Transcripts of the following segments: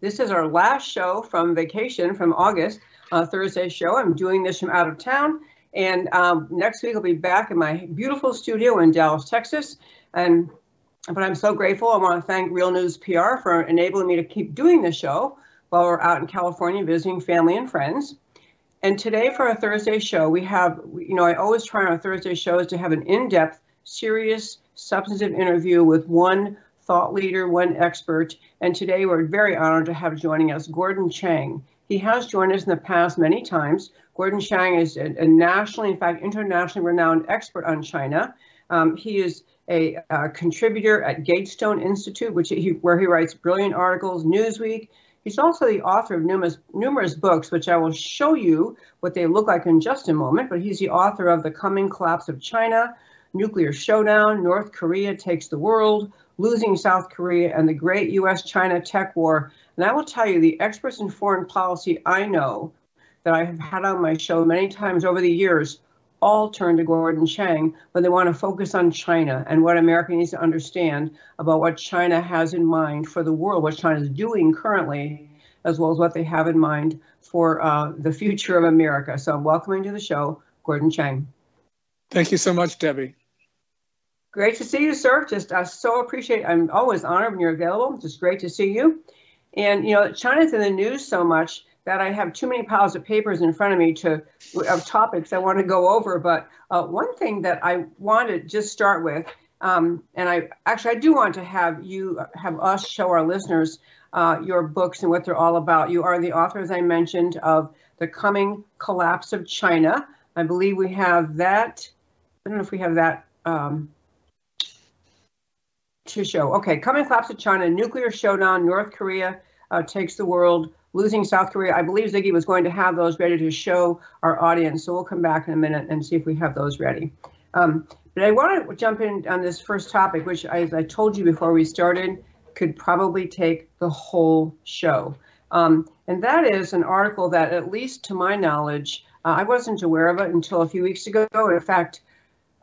This is our last show from vacation from August, uh, Thursday show. I'm doing this from out of town. And um, next week I'll be back in my beautiful studio in Dallas, Texas. And but I'm so grateful. I want to thank Real News PR for enabling me to keep doing the show while we're out in California visiting family and friends. And today for our Thursday show, we have, you know, I always try on our Thursday shows to have an in-depth, serious, substantive interview with one thought leader, one expert. And today we're very honored to have joining us Gordon Chang. He has joined us in the past many times. Gordon Chang is a, a nationally, in fact, internationally renowned expert on China. Um, he is a, uh contributor at Gatestone Institute, which he, where he writes brilliant articles, Newsweek. He's also the author of numerous, numerous books, which I will show you what they look like in just a moment. But he's the author of The Coming Collapse of China, Nuclear Showdown, North Korea Takes the World, Losing South Korea, and the Great US China Tech War. And I will tell you, the experts in foreign policy I know that I have had on my show many times over the years all turn to Gordon Chang when they want to focus on China and what America needs to understand about what China has in mind for the world, what China is doing currently, as well as what they have in mind for uh, the future of America. So I'm welcoming to the show Gordon Chang. Thank you so much, Debbie. Great to see you, sir. Just I so appreciate. I'm always honored when you're available. Just great to see you. And you know, China's in the news so much that I have too many piles of papers in front of me to of topics I want to go over. But uh, one thing that I want to just start with, um, and I actually I do want to have you have us show our listeners uh, your books and what they're all about. You are the author, as I mentioned, of the coming collapse of China. I believe we have that. I don't know if we have that. Um, to show. Okay, coming collapse of China, nuclear showdown, North Korea uh, takes the world, losing South Korea. I believe Ziggy was going to have those ready to show our audience, so we'll come back in a minute and see if we have those ready. Um, but I want to jump in on this first topic, which, as I told you before we started, could probably take the whole show. Um, and that is an article that, at least to my knowledge, uh, I wasn't aware of it until a few weeks ago. In fact,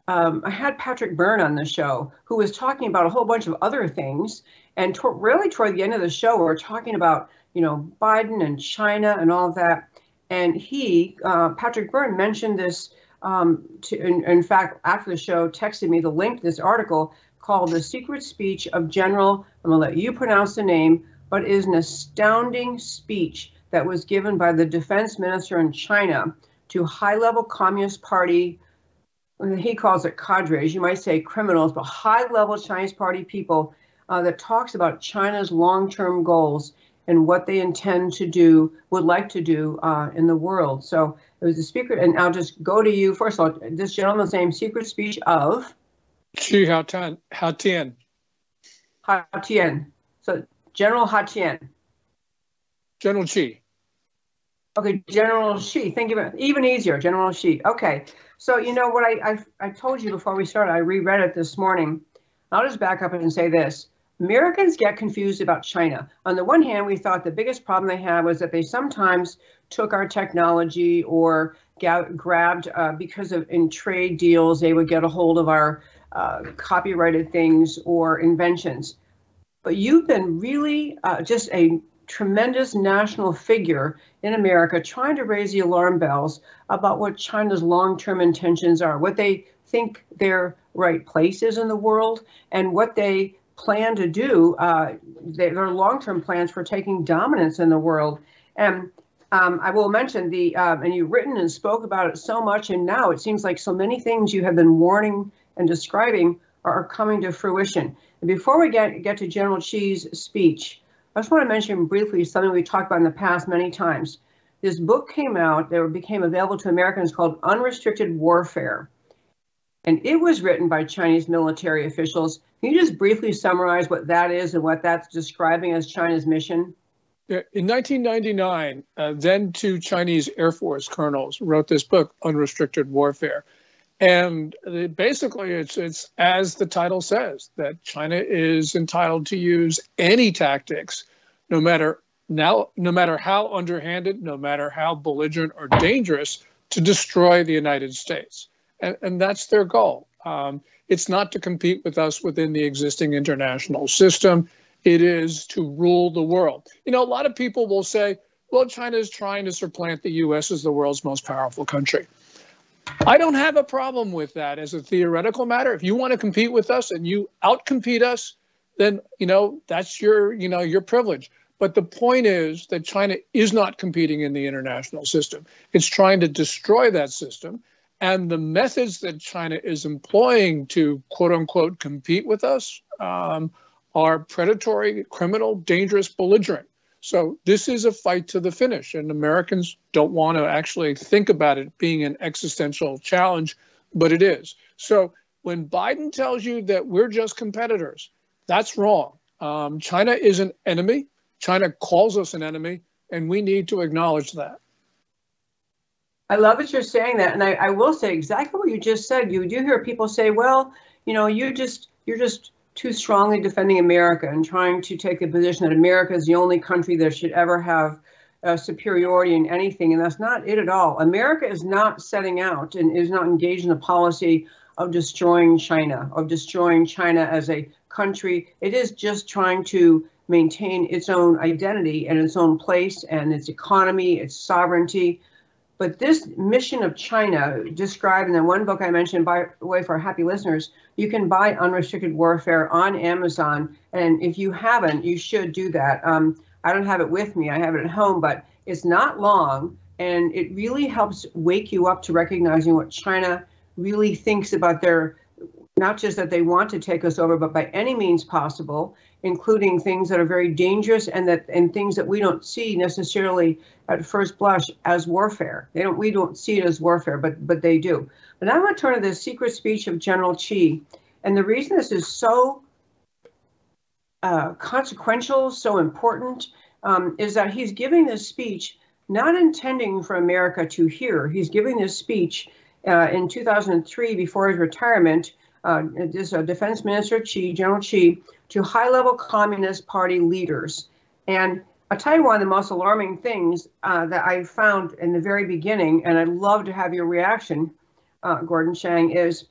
um, I had Patrick Byrne on the show who was talking about a whole bunch of other things. And to- really, toward the end of the show, we are talking about, you know, Biden and China and all that. And he, uh, Patrick Byrne, mentioned this. Um, to, in, in fact, after the show, texted me the link to this article called "The Secret Speech of General." I'm gonna let you pronounce the name, but is an astounding speech that was given by the defense minister in China to high-level Communist Party he calls it cadres, you might say criminals, but high level Chinese party people uh, that talks about China's long term goals and what they intend to do, would like to do uh, in the world. So it was a speaker, and I'll just go to you. First of all, this gentleman's name, secret speech of Xu Haotian. Haotian. So General Hatian. General Xi. Okay, General Shi. Thank you. Even easier, General Shi. Okay. So you know what I, I I told you before we started. I reread it this morning. I'll just back up and say this. Americans get confused about China. On the one hand, we thought the biggest problem they had was that they sometimes took our technology or ga- grabbed uh, because of in trade deals they would get a hold of our uh, copyrighted things or inventions. But you've been really uh, just a tremendous national figure in America trying to raise the alarm bells about what China's long term intentions are, what they think their right place is in the world, and what they plan to do. Uh, they, are long-term plans for taking dominance in the world. And um, I will mention the, um, and you've written and spoke about it so much, and now it seems like so many things you have been warning and describing are, are coming to fruition. And before we get get to General Chi's speech, I just want to mention briefly something we talked about in the past many times. This book came out that became available to Americans called Unrestricted Warfare. And it was written by Chinese military officials. Can you just briefly summarize what that is and what that's describing as China's mission? In 1999, uh, then two Chinese Air Force colonels wrote this book, Unrestricted Warfare. And basically, it's, it's as the title says that China is entitled to use any tactics, no matter now, no matter how underhanded, no matter how belligerent or dangerous, to destroy the United States. And, and that's their goal. Um, it's not to compete with us within the existing international system. It is to rule the world. You know, a lot of people will say, well, China is trying to supplant the US as the world's most powerful country. I don't have a problem with that as a theoretical matter. If you want to compete with us and you outcompete us, then you know that's your you know your privilege. But the point is that China is not competing in the international system. It's trying to destroy that system. And the methods that China is employing to quote unquote compete with us um, are predatory, criminal, dangerous, belligerent. So this is a fight to the finish, and Americans don't want to actually think about it being an existential challenge, but it is. So when Biden tells you that we're just competitors, that's wrong. Um, China is an enemy. China calls us an enemy, and we need to acknowledge that. I love that you're saying that, and I, I will say exactly what you just said. You do hear people say, "Well, you know, you just you're just too strongly defending America and trying to take the position that America is the only country that should ever have uh, superiority in anything. And that's not it at all. America is not setting out and is not engaged in a policy of destroying China, of destroying China as a country. It is just trying to maintain its own identity and its own place and its economy, its sovereignty. But this mission of China, described in the one book I mentioned, by the way, for our happy listeners, you can buy Unrestricted Warfare on Amazon. And if you haven't, you should do that. Um, I don't have it with me, I have it at home, but it's not long. And it really helps wake you up to recognizing what China really thinks about their not just that they want to take us over, but by any means possible, including things that are very dangerous and that and things that we don't see necessarily at first blush as warfare. They don't we don't see it as warfare, but but they do. But I want to turn to the secret speech of General Chi. And the reason this is so uh, consequential, so important, um, is that he's giving this speech not intending for America to hear. He's giving this speech uh, in 2003 before his retirement uh, this uh, Defense Minister Chi, General Chi, to high-level Communist Party leaders. And I'll tell you one of the most alarming things uh, that I found in the very beginning, and I'd love to have your reaction, uh, Gordon Chang, is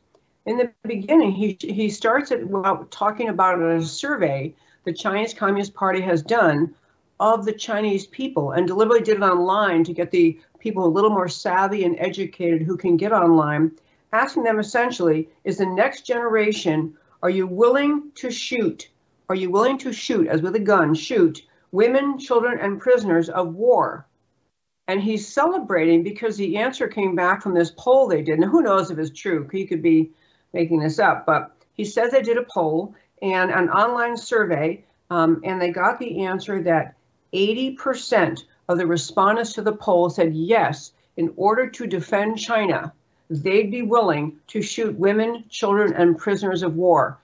in the beginning, he, he starts it well, talking about a survey the Chinese Communist Party has done of the Chinese people and deliberately did it online to get the people a little more savvy and educated who can get online asking them essentially is the next generation, are you willing to shoot? Are you willing to shoot, as with a gun, shoot women, children, and prisoners of war? And he's celebrating because the answer came back from this poll they did. Now, who knows if it's true? He could be making this up, but he says they did a poll and an online survey, um, and they got the answer that 80% of the respondents to the poll said yes, in order to defend China, they'd be willing to shoot women, children, and prisoners of war.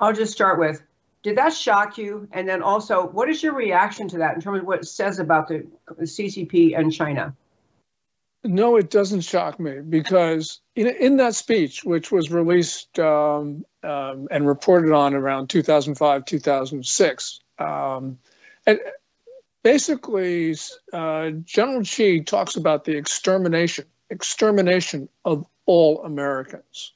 I'll just start with did that shock you? And then also, what is your reaction to that in terms of what it says about the CCP and China? No, it doesn't shock me because in, in that speech, which was released um, um, and reported on around 2005, 2006, um, and basically, uh, General Chi talks about the extermination extermination of all Americans.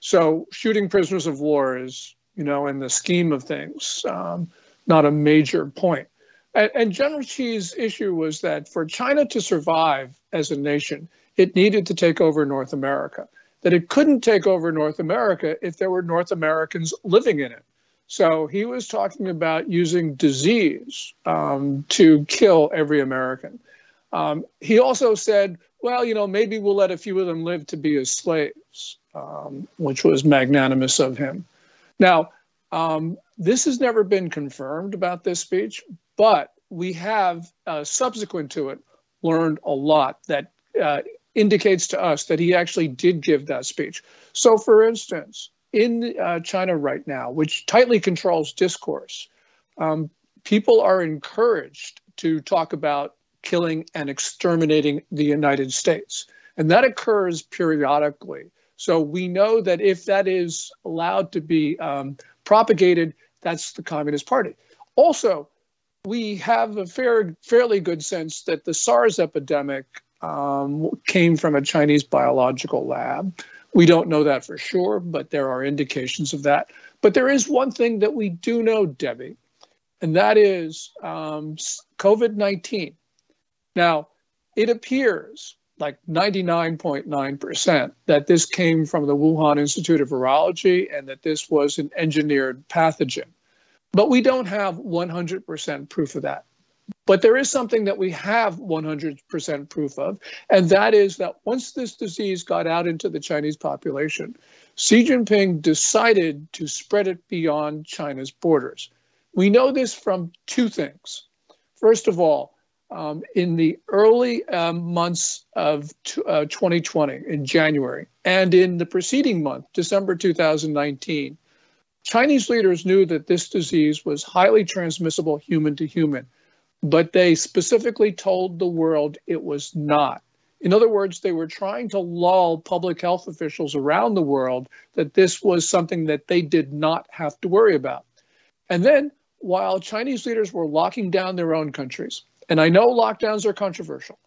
So shooting prisoners of war is, you know, in the scheme of things, um, not a major point. And, and General Chi's issue was that for China to survive as a nation, it needed to take over North America. That it couldn't take over North America if there were North Americans living in it. So he was talking about using disease um, to kill every American. Um, he also said, well, you know, maybe we'll let a few of them live to be as slaves, um, which was magnanimous of him. Now, um, this has never been confirmed about this speech, but we have, uh, subsequent to it, learned a lot that uh, indicates to us that he actually did give that speech. So, for instance, in uh, China right now, which tightly controls discourse, um, people are encouraged to talk about killing and exterminating the United States. And that occurs periodically. So we know that if that is allowed to be um, propagated, that's the Communist Party. Also, we have a fair, fairly good sense that the SARS epidemic um, came from a Chinese biological lab. We don't know that for sure, but there are indications of that. But there is one thing that we do know, Debbie, and that is um, COVID 19. Now, it appears like 99.9% that this came from the Wuhan Institute of Virology and that this was an engineered pathogen. But we don't have 100% proof of that. But there is something that we have 100% proof of, and that is that once this disease got out into the Chinese population, Xi Jinping decided to spread it beyond China's borders. We know this from two things. First of all, um, in the early um, months of t- uh, 2020, in January, and in the preceding month, December 2019, Chinese leaders knew that this disease was highly transmissible human to human but they specifically told the world it was not. In other words, they were trying to lull public health officials around the world that this was something that they did not have to worry about. And then, while Chinese leaders were locking down their own countries, and I know lockdowns are controversial,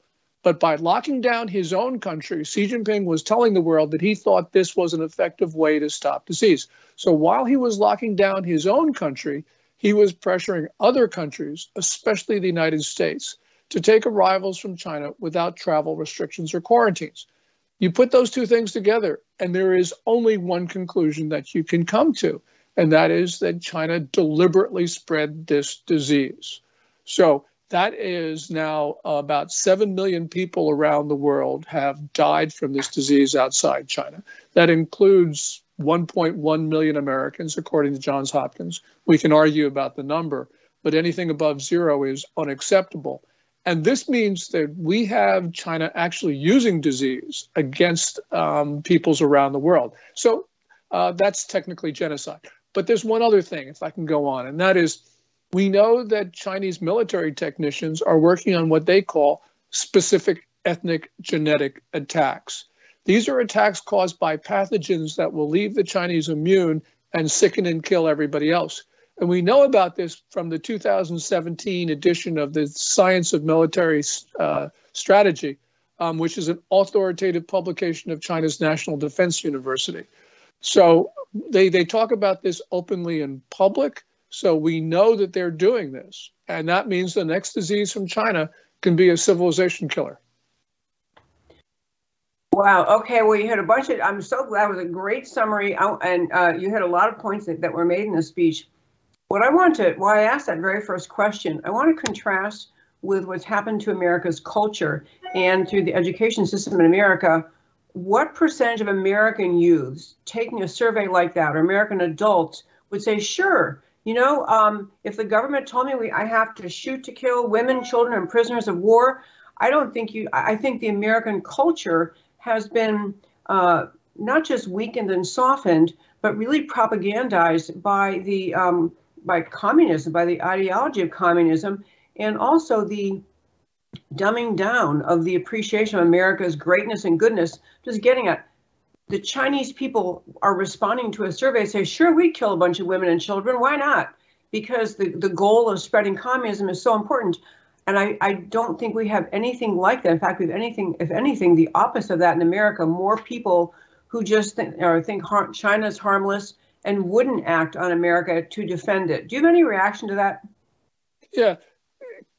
but by locking down his own country, Xi Jinping was telling the world that he thought this was an effective way to stop disease. So while he was locking down his own country, he was pressuring other countries, especially the United States, to take arrivals from China without travel restrictions or quarantines. You put those two things together, and there is only one conclusion that you can come to, and that is that China deliberately spread this disease. So that is now about 7 million people around the world have died from this disease outside China. That includes 1.1 million Americans, according to Johns Hopkins. We can argue about the number, but anything above zero is unacceptable. And this means that we have China actually using disease against um, peoples around the world. So uh, that's technically genocide. But there's one other thing, if I can go on, and that is we know that Chinese military technicians are working on what they call specific ethnic genetic attacks. These are attacks caused by pathogens that will leave the Chinese immune and sicken and kill everybody else. And we know about this from the 2017 edition of the Science of Military uh, Strategy, um, which is an authoritative publication of China's National Defense University. So they, they talk about this openly in public. So we know that they're doing this. And that means the next disease from China can be a civilization killer. Wow. Okay. Well, you had a bunch of. I'm so glad it was a great summary, and uh, you had a lot of points that, that were made in the speech. What I want to, why I asked that very first question, I want to contrast with what's happened to America's culture and through the education system in America. What percentage of American youths taking a survey like that, or American adults, would say, "Sure, you know, um, if the government told me we, I have to shoot to kill women, children, and prisoners of war, I don't think you. I think the American culture has been uh, not just weakened and softened, but really propagandized by the um, by communism, by the ideology of communism, and also the dumbing down of the appreciation of America's greatness and goodness. Just getting at the Chinese people are responding to a survey say, sure, we'd kill a bunch of women and children. Why not? Because the, the goal of spreading communism is so important. And I, I don't think we have anything like that. In fact, we have anything, if anything, the opposite of that in America. More people who just think or think har- China's harmless and wouldn't act on America to defend it. Do you have any reaction to that? Yeah,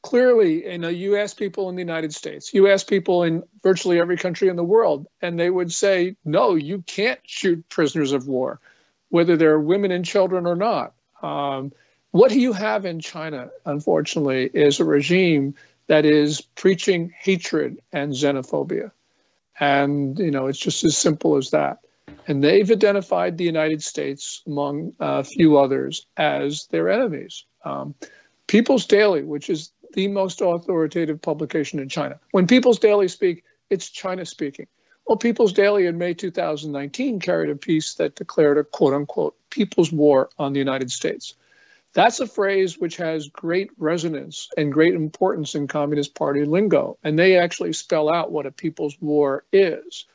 clearly, you know, you ask people in the United States, you ask people in virtually every country in the world, and they would say, no, you can't shoot prisoners of war, whether they're women and children or not. Um, what do you have in China, unfortunately, is a regime that is preaching hatred and xenophobia. And, you know, it's just as simple as that. And they've identified the United States, among a few others, as their enemies. Um, People's Daily, which is the most authoritative publication in China. When People's Daily speak, it's China speaking. Well, People's Daily in May 2019 carried a piece that declared a quote unquote people's war on the United States. That's a phrase which has great resonance and great importance in Communist Party lingo. And they actually spell out what a people's war is.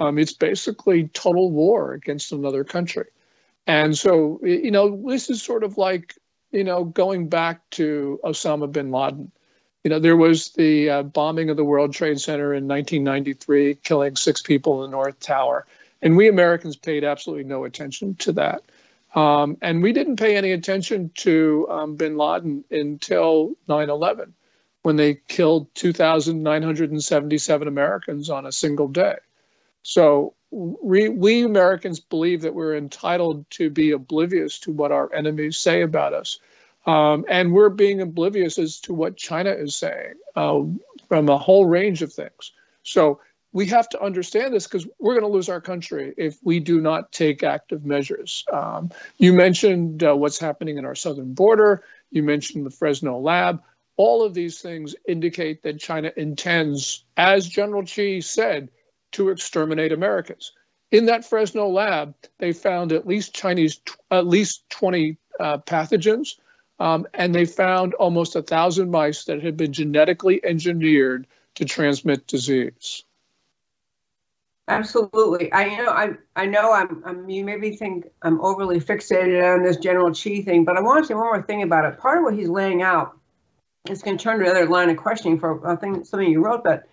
Um, it's basically total war against another country. And so, you know, this is sort of like, you know, going back to Osama bin Laden. You know, there was the uh, bombing of the World Trade Center in 1993, killing six people in the North Tower. And we Americans paid absolutely no attention to that. Um, and we didn't pay any attention to um, bin Laden until 9 11, when they killed 2,977 Americans on a single day. So we, we, Americans believe that we're entitled to be oblivious to what our enemies say about us. Um, and we're being oblivious as to what China is saying uh, from a whole range of things. So we have to understand this because we're going to lose our country if we do not take active measures. Um, you mentioned uh, what's happening in our southern border. You mentioned the Fresno lab. All of these things indicate that China intends, as General Xi said, to exterminate Americans. In that Fresno lab, they found at least Chinese, at least 20 uh, pathogens, um, and they found almost a thousand mice that had been genetically engineered to transmit disease. Absolutely. I you know I I know I'm, I'm you maybe think I'm overly fixated on this General Xi thing, but I want to say one more thing about it. Part of what he's laying out is going to turn to another line of questioning for I think something you wrote, but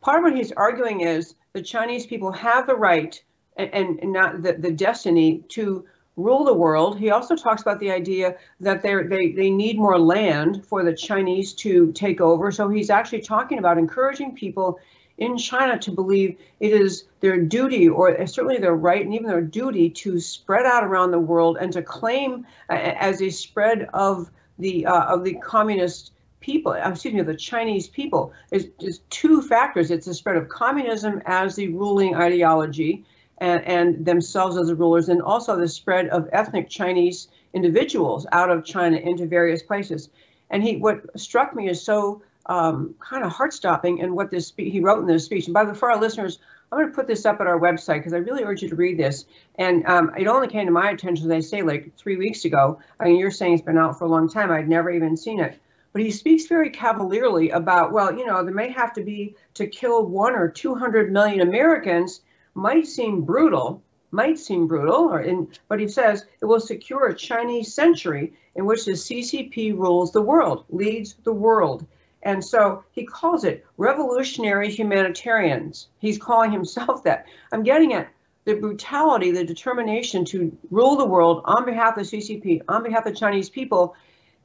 part of what he's arguing is the Chinese people have the right and, and not the, the destiny to rule the world. He also talks about the idea that they they they need more land for the Chinese to take over. So he's actually talking about encouraging people in China to believe it is their duty, or certainly their right, and even their duty, to spread out around the world and to claim uh, as a spread of the uh, of the communist people, uh, excuse me, the Chinese people. There's just two factors. It's the spread of communism as the ruling ideology, and, and themselves as the rulers, and also the spread of ethnic Chinese individuals out of China into various places. And he, what struck me is so um, kind of heart stopping and what this he wrote in this speech. And by the way, for our listeners, I'm going to put this up at our website because I really urge you to read this. And um, it only came to my attention, as I say, like three weeks ago. I mean, you're saying it's been out for a long time. I'd never even seen it. But he speaks very cavalierly about, well, you know, there may have to be to kill one or 200 million Americans might seem brutal, might seem brutal, or in, but he says it will secure a Chinese century in which the CCP rules the world, leads the world. And so he calls it revolutionary humanitarians. He's calling himself that. I'm getting at the brutality, the determination to rule the world on behalf of CCP, on behalf of Chinese people.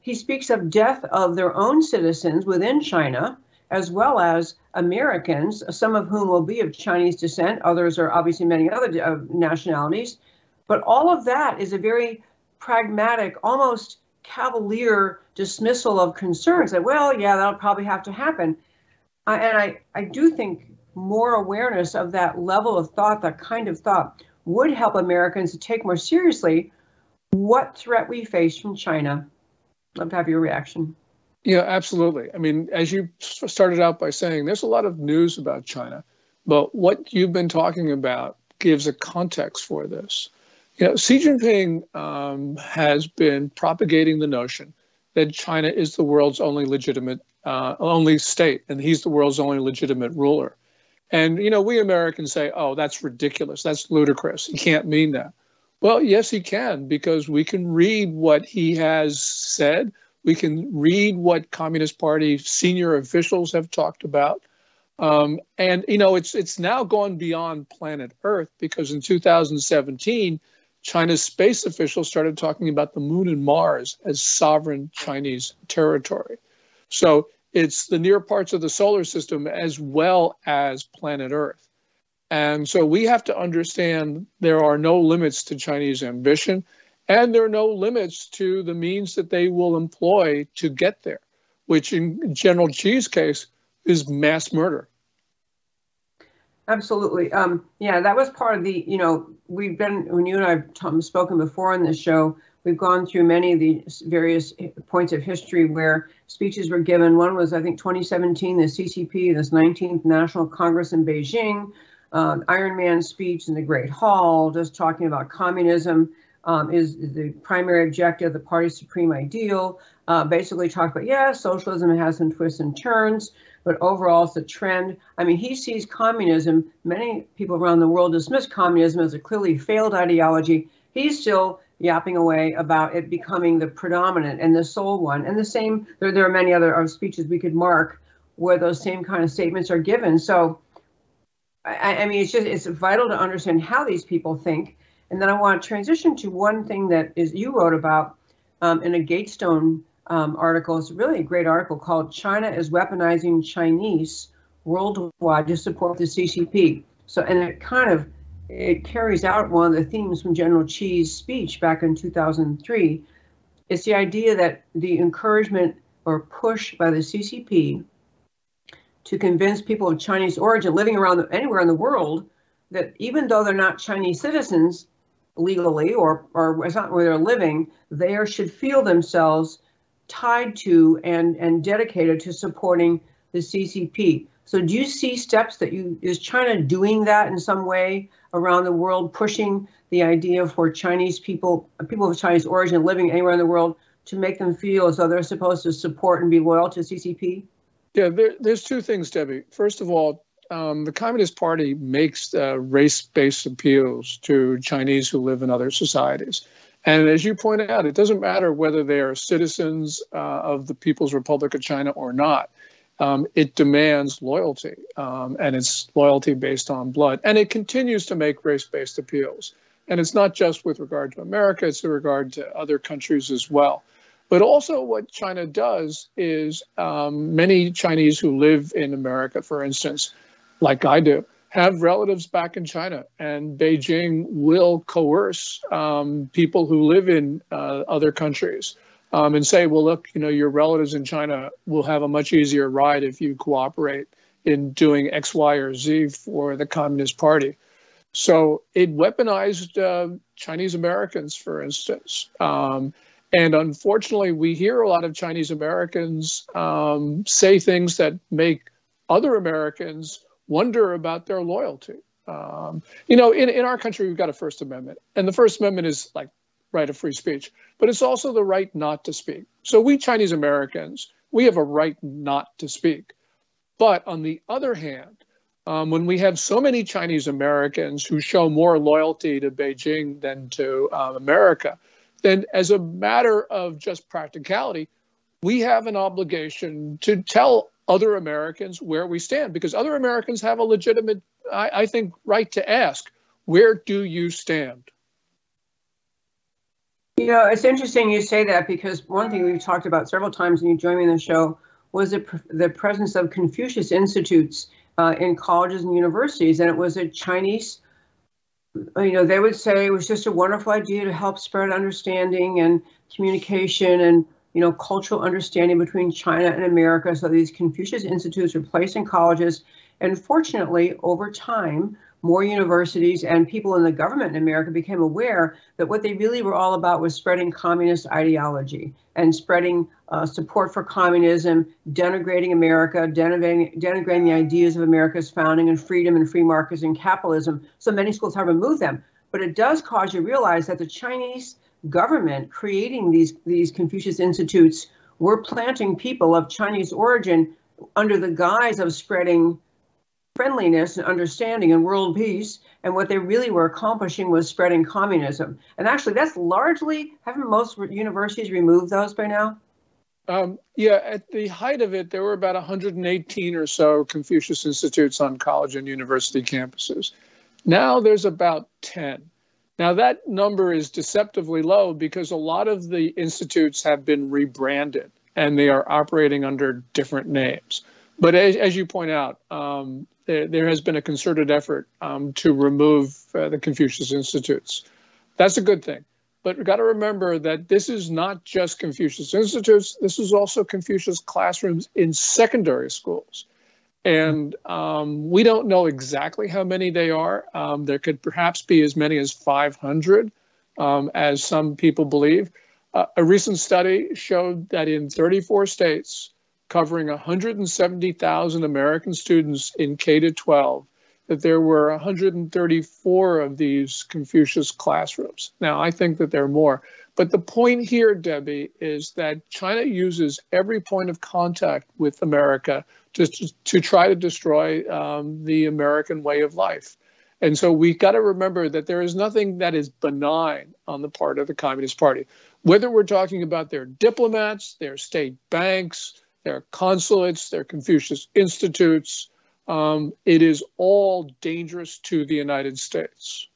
He speaks of death of their own citizens within China, as well as Americans, some of whom will be of Chinese descent, others are obviously many other uh, nationalities. But all of that is a very pragmatic, almost cavalier dismissal of concerns that, well, yeah, that'll probably have to happen. Uh, and I, I do think more awareness of that level of thought, that kind of thought, would help Americans to take more seriously what threat we face from China. Love to have your reaction. Yeah, absolutely. I mean, as you started out by saying, there's a lot of news about China, but what you've been talking about gives a context for this. You know, Xi Jinping um, has been propagating the notion that China is the world's only legitimate, uh, only state, and he's the world's only legitimate ruler. And you know, we Americans say, "Oh, that's ridiculous. That's ludicrous. He can't mean that." Well, yes, he can because we can read what he has said. We can read what Communist Party senior officials have talked about. Um, and you know, it's it's now gone beyond planet Earth because in 2017 China's space officials started talking about the moon and Mars as sovereign Chinese territory. So it's the near parts of the solar system as well as planet Earth. And so we have to understand there are no limits to Chinese ambition. And there are no limits to the means that they will employ to get there, which in General Xi's case is mass murder. Absolutely. Um, yeah, that was part of the, you know, we've been, when you and I have t- spoken before on this show, we've gone through many of the various points of history where speeches were given. One was, I think, 2017, the CCP, this 19th National Congress in Beijing, uh, Iron Man speech in the Great Hall, just talking about communism um, is, is, the primary objective, the party's supreme ideal. Uh, basically, talk about, yeah, socialism has some twists and turns but overall it's a trend. I mean, he sees communism, many people around the world dismiss communism as a clearly failed ideology. He's still yapping away about it becoming the predominant and the sole one. And the same, there, there are many other uh, speeches we could mark where those same kind of statements are given. So, I, I mean, it's just, it's vital to understand how these people think. And then I want to transition to one thing that is you wrote about um, in a Gatestone um, article. It's really a great article called China is Weaponizing Chinese Worldwide to Support the CCP. So, and it kind of it carries out one of the themes from General Xi's speech back in 2003. It's the idea that the encouragement or push by the CCP to convince people of Chinese origin living around anywhere in the world that even though they're not Chinese citizens legally or or it's not where they're living, they should feel themselves tied to and, and dedicated to supporting the CCP. So do you see steps that you, is China doing that in some way around the world, pushing the idea for Chinese people, people of Chinese origin living anywhere in the world to make them feel as though they're supposed to support and be loyal to CCP? Yeah, there, there's two things, Debbie. First of all, um, the Communist Party makes uh, race-based appeals to Chinese who live in other societies. And as you point out, it doesn't matter whether they are citizens uh, of the People's Republic of China or not. Um, it demands loyalty, um, and it's loyalty based on blood. And it continues to make race based appeals. And it's not just with regard to America, it's with regard to other countries as well. But also, what China does is um, many Chinese who live in America, for instance, like I do, have relatives back in China, and Beijing will coerce um, people who live in uh, other countries um, and say, well, look, you know, your relatives in China will have a much easier ride if you cooperate in doing X, Y, or Z for the Communist Party. So it weaponized uh, Chinese Americans, for instance. Um, and unfortunately, we hear a lot of Chinese Americans um, say things that make other Americans wonder about their loyalty. Um, you know, in, in our country, we've got a First Amendment, and the First Amendment is like right of free speech, but it's also the right not to speak. So we Chinese Americans, we have a right not to speak. But on the other hand, um, when we have so many Chinese Americans who show more loyalty to Beijing than to um, America, then as a matter of just practicality, we have an obligation to tell other Americans where we stand because other Americans have a legitimate, I, I think, right to ask, where do you stand? You know, it's interesting you say that because one thing we've talked about several times when you joined me in the show was the, the presence of Confucius Institutes uh, in colleges and universities. And it was a Chinese, you know, they would say it was just a wonderful idea to help spread understanding and communication and you know, cultural understanding between China and America. So these Confucius Institutes were placed in colleges. And fortunately, over time, more universities and people in the government in America became aware that what they really were all about was spreading communist ideology and spreading uh, support for communism, denigrating America, denigrating, denigrating the ideas of America's founding and freedom and free markets and capitalism. So many schools have removed them. But it does cause you to realize that the Chinese government creating these these Confucius institutes were planting people of Chinese origin under the guise of spreading friendliness and understanding and world peace. And what they really were accomplishing was spreading communism. And actually, that's largely, haven't most universities removed those by now? Um, yeah, at the height of it, there were about 118 or so Confucius Institutes on college and university campuses. Now there's about 10. Now, that number is deceptively low because a lot of the institutes have been rebranded and they are operating under different names. But as, as you point out, um, there, there, has been a concerted effort um, to remove uh, the Confucius Institutes. That's a good thing. but we've got to remember that this is not just Confucius Institutes. This is also Confucius classrooms in secondary schools. And um, we don't know exactly how many they are. Um, there could perhaps be as many as 500, um, as some people believe. Uh, a recent study showed that in 34 states, covering 170,000 American students in K to 12, that there were 134 of these Confucius classrooms. Now, I think that there are more. But the point here, Debbie, is that China uses every point of contact with America to, to try to destroy um, the American way of life. And so we've got to remember that there is nothing that is benign on the part of the Communist Party. Whether we're talking about their diplomats, their state banks, their consulates, their Confucius institutes, um, it is all dangerous to the United States.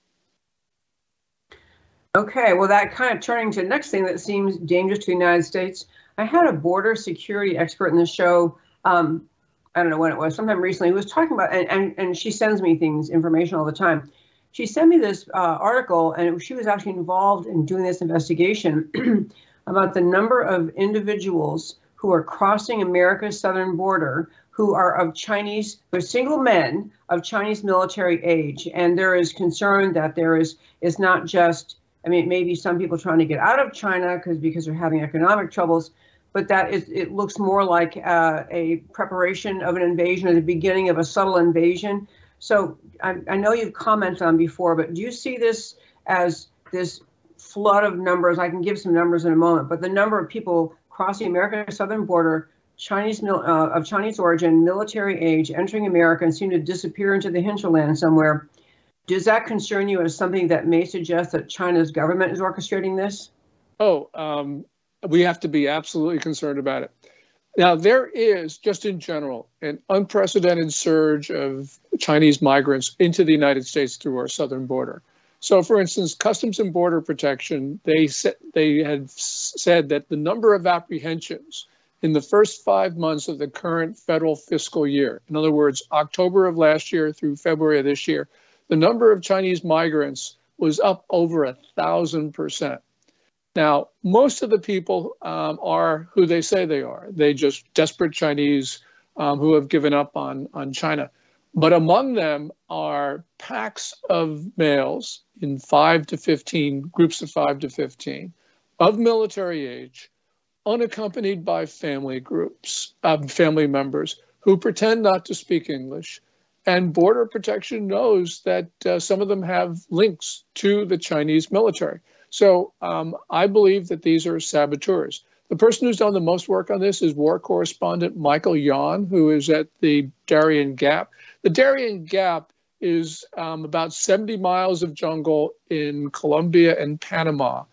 Okay, well, that kind of turning to the next thing that seems dangerous to the United States. I had a border security expert in the show. Um, I don't know when it was, sometime recently, who was talking about, and, and, and she sends me things, information all the time. She sent me this uh, article, and she was actually involved in doing this investigation about the number of individuals who are crossing America's southern border who are of Chinese, they're single men of Chinese military age. And there is concern that there is is not just, I mean, maybe some people trying to get out of China because because they're having economic troubles, but that is, it looks more like uh, a preparation of an invasion or the beginning of a subtle invasion. So I, I know you've commented on before, but do you see this as this flood of numbers? I can give some numbers in a moment, but the number of people crossing America's southern border Chinese uh, of Chinese origin, military age, entering America and seem to disappear into the hinterland somewhere. Does that concern you as something that may suggest that China's government is orchestrating this? Oh, um, we have to be absolutely concerned about it. Now, there is, just in general, an unprecedented surge of Chinese migrants into the United States through our southern border. So, for instance, Customs and Border Protection, they, they had said that the number of apprehensions in the first five months of the current federal fiscal year, in other words, October of last year through February of this year, the number of Chinese migrants was up over a thousand percent. Now, most of the people um, are who they say they are. They just desperate Chinese um, who have given up on, on China. But among them are packs of males in five to 15, groups of five to 15, of military age, unaccompanied by family groups, uh, family members who pretend not to speak English. And Border Protection knows that uh, some of them have links to the Chinese military. So um, I believe that these are saboteurs. The person who's done the most work on this is war correspondent Michael Yon, who is at the Darien Gap. The Darien Gap is um, about 70 miles of jungle in Colombia and Panama.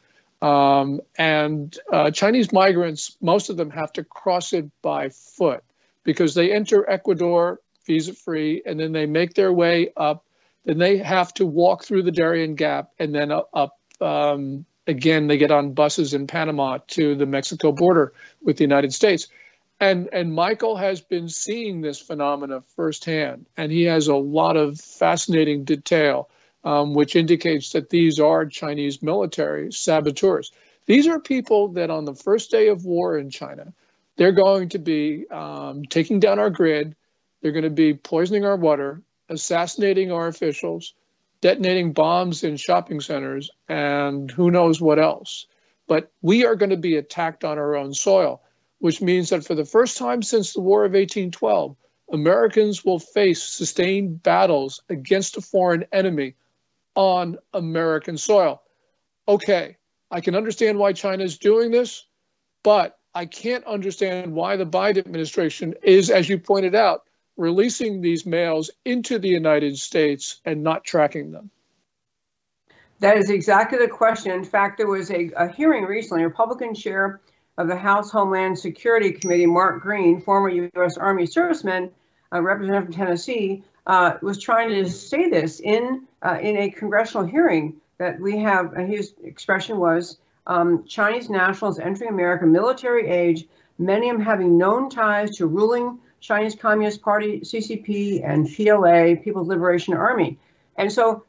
Um, and uh, Chinese migrants, most of them have to cross it by foot because they enter Ecuador visa free and then they make their way up. Then they have to walk through the Darien Gap and then up. Um, again, they get on buses in Panama to the Mexico border with the United States. And, and Michael has been seeing this phenomena firsthand, and he has a lot of fascinating detail um, which indicates that these are Chinese military saboteurs. These are people that on the first day of war in China, they're going to be um, taking down our grid, they're going to be poisoning our water, assassinating our officials, detonating bombs in shopping centers, and who knows what else. But we are going to be attacked on our own soil, which means that for the first time since the War of 1812, Americans will face sustained battles against a foreign enemy on American soil. Okay, I can understand why China is doing this, but I can't understand why the Biden administration is, as you pointed out, releasing these males into the United States and not tracking them. That is exactly the question. In fact, there was a, a hearing recently, Republican chair of the House Homeland Security Committee, Mark Green, former U.S. Army serviceman, a representative from Tennessee, uh, was trying to say this in uh, in a congressional hearing that we have. And his expression was um, Chinese nationals entering America, military age, many of them having known ties to ruling Chinese Communist Party, CCP, and PLA, People's Liberation Army. And so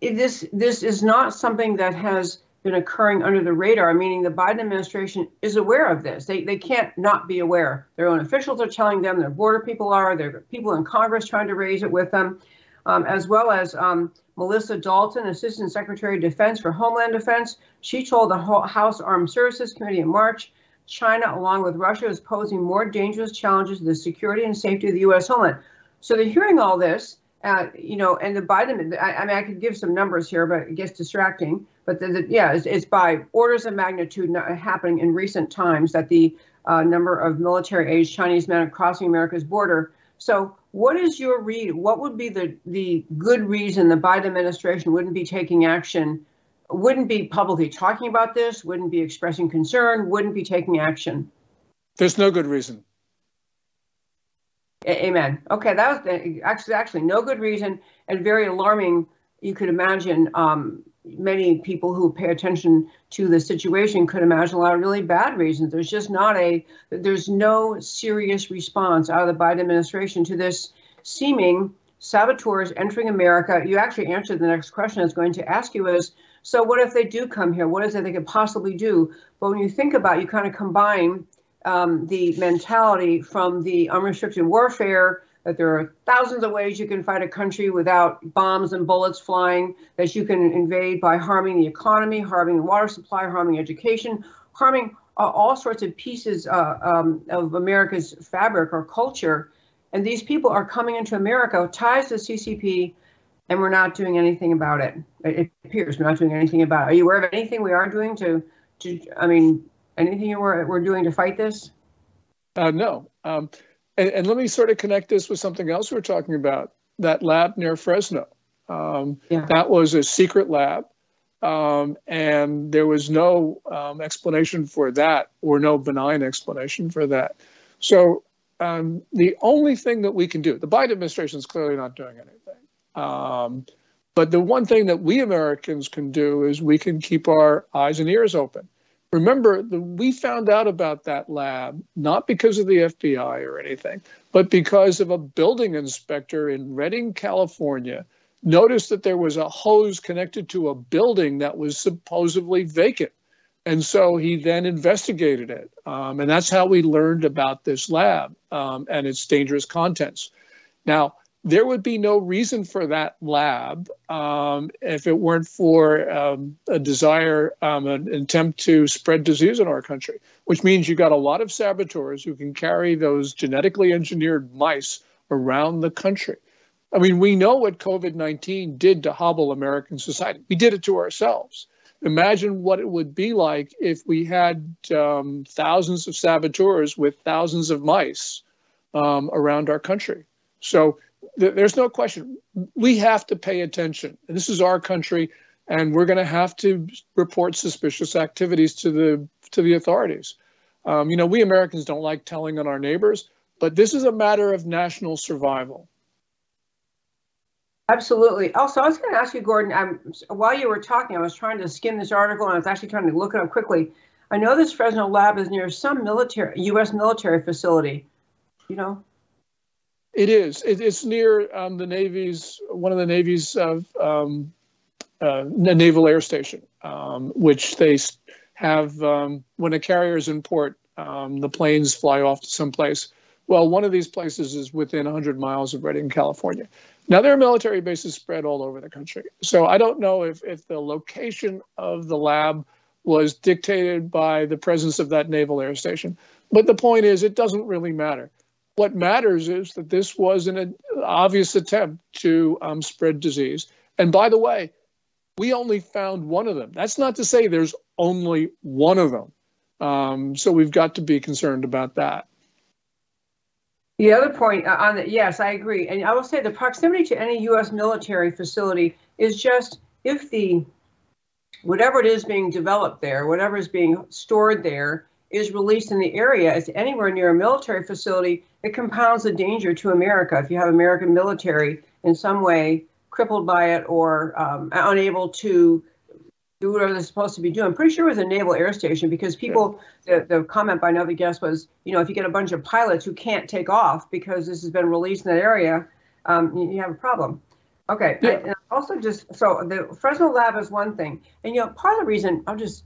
this this is not something that has been occurring under the radar, meaning the Biden administration is aware of this. They, they can't not be aware. Their own officials are telling them, their border people are, there are people in Congress trying to raise it with them, um, as well as um, Melissa Dalton, Assistant Secretary of Defense for Homeland Defense. She told the House Armed Services Committee in March China, along with Russia, is posing more dangerous challenges to the security and safety of the U.S. homeland. So they're hearing all this, uh, you know, and the Biden, I, I, mean, I could give some numbers here, but it gets distracting. But the, the, yeah, it's, it's, by orders of magnitude happening in recent times that the uh, number of military-aged Chinese men are crossing America's border. So, what is your read? What would be the the good reason the Biden administration wouldn't be taking action wouldn't be publicly talking about this, wouldn't be expressing concern, wouldn't be taking action. There's no good reason. A- amen. Okay, that was actually actually no good reason and very alarming. You could imagine um, many people who pay attention to the situation could imagine a lot of really bad reasons. There's just not a there's no serious response out of the Biden administration to this seeming saboteurs entering America. You actually answered the next question I was going to ask you is so what if they do come here? What is it they could possibly do? But when you think about, it, you kind of combine um, the mentality from the unrestricted warfare that there are thousands of ways you can fight a country without bombs and bullets flying, that you can invade by harming the economy, harming the water supply, harming education, harming all sorts of pieces uh, um, of America's fabric or culture. And these people are coming into America, ties to CCP, and we're not doing anything about it. It appears we're not doing anything about it. Are you aware of anything we are doing to, to I mean, anything we're, we're doing to fight this? Uh, no. Um, and, and, let me sort of connect this with something else we are talking about that lab near Fresno. Um, yeah. That was a secret lab. Um, and there was no um, explanation for that or no benign explanation for that. So um, the only thing that we can do, the Biden administration is clearly not doing anything. Um, but the one thing that we Americans can do is we can keep our eyes and ears open. Remember, the, we found out about that lab not because of the FBI or anything, but because of a building inspector in Redding, California, noticed that there was a hose connected to a building that was supposedly vacant. And so he then investigated it. Um, and that's how we learned about this lab um, and its dangerous contents. Now, there would be no reason for that lab um, if it weren't for um, a desire, um, an attempt to spread disease in our country, which means you've got a lot of saboteurs who can carry those genetically engineered mice around the country. I mean, we know what COVID 19 did to hobble American society. We did it to ourselves. Imagine what it would be like if we had um, thousands of saboteurs with thousands of mice um, around our country. So, there's no question. We have to pay attention. This is our country, and we're going to have to report suspicious activities to the to the authorities. Um, you know, we Americans don't like telling on our neighbors, but this is a matter of national survival. Absolutely. Also, I was going to ask you, Gordon. I'm, while you were talking, I was trying to skim this article, and I was actually trying to look at it up quickly. I know this Fresno lab is near some military, U.S. military facility. You know. It is. It, it's near um, the Navy's one of the Navy's uh, um, uh, naval air station, um, which they have um, when a carrier is in port. Um, the planes fly off to some place. Well, one of these places is within 100 miles of Redding, California. Now, there are military bases spread all over the country. So I don't know if, if the location of the lab was dictated by the presence of that naval air station. But the point is, it doesn't really matter. What matters is that this was an obvious attempt to um, spread disease. And by the way, we only found one of them. That's not to say there's only one of them. Um, so we've got to be concerned about that. The other point uh, on the yes, I agree, and I will say the proximity to any U.S. military facility is just if the whatever it is being developed there, whatever is being stored there, is released in the area, it's anywhere near a military facility, it compounds the danger to America. If you have American military in some way crippled by it or um, unable to do whatever they're supposed to be doing. I'm pretty sure it was a naval air station because people, yeah. the, the comment by another guest was, you know, if you get a bunch of pilots who can't take off because this has been released in that area, um, you, you, have a problem. Okay. Yeah. also just so the Fresno lab is one thing, and you know part of the reason I'll just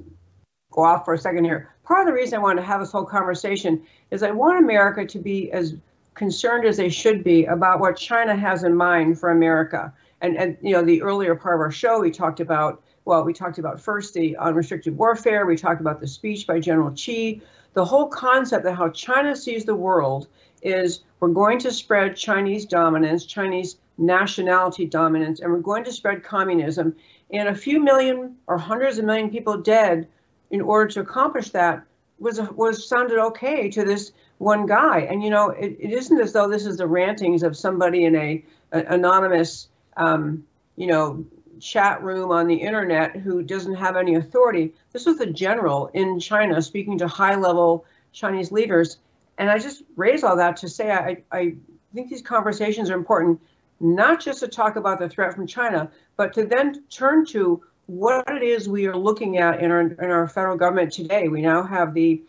go off for a second here. Part of the reason I wanted to have this whole conversation is I want America to be as concerned as they should be about what China has in mind for America. And and you know the earlier part of our show we talked about well we talked about first the unrestricted warfare we talked about the speech by General Chi the whole concept of how China sees the world is we're going to spread Chinese dominance Chinese nationality dominance and we're going to spread communism and a few million or hundreds of million people dead in order to accomplish that was was sounded okay to this one guy. And you know it, it isn't as though this is the rantings of somebody in a, a anonymous um, you know chat room on the internet who doesn't have any authority this was the general in china speaking to high level chinese leaders and i just raise all that to say i, I think these conversations are important not just to talk about the threat from china but to then turn to what it is we are looking at in our, in our federal government today. We now have the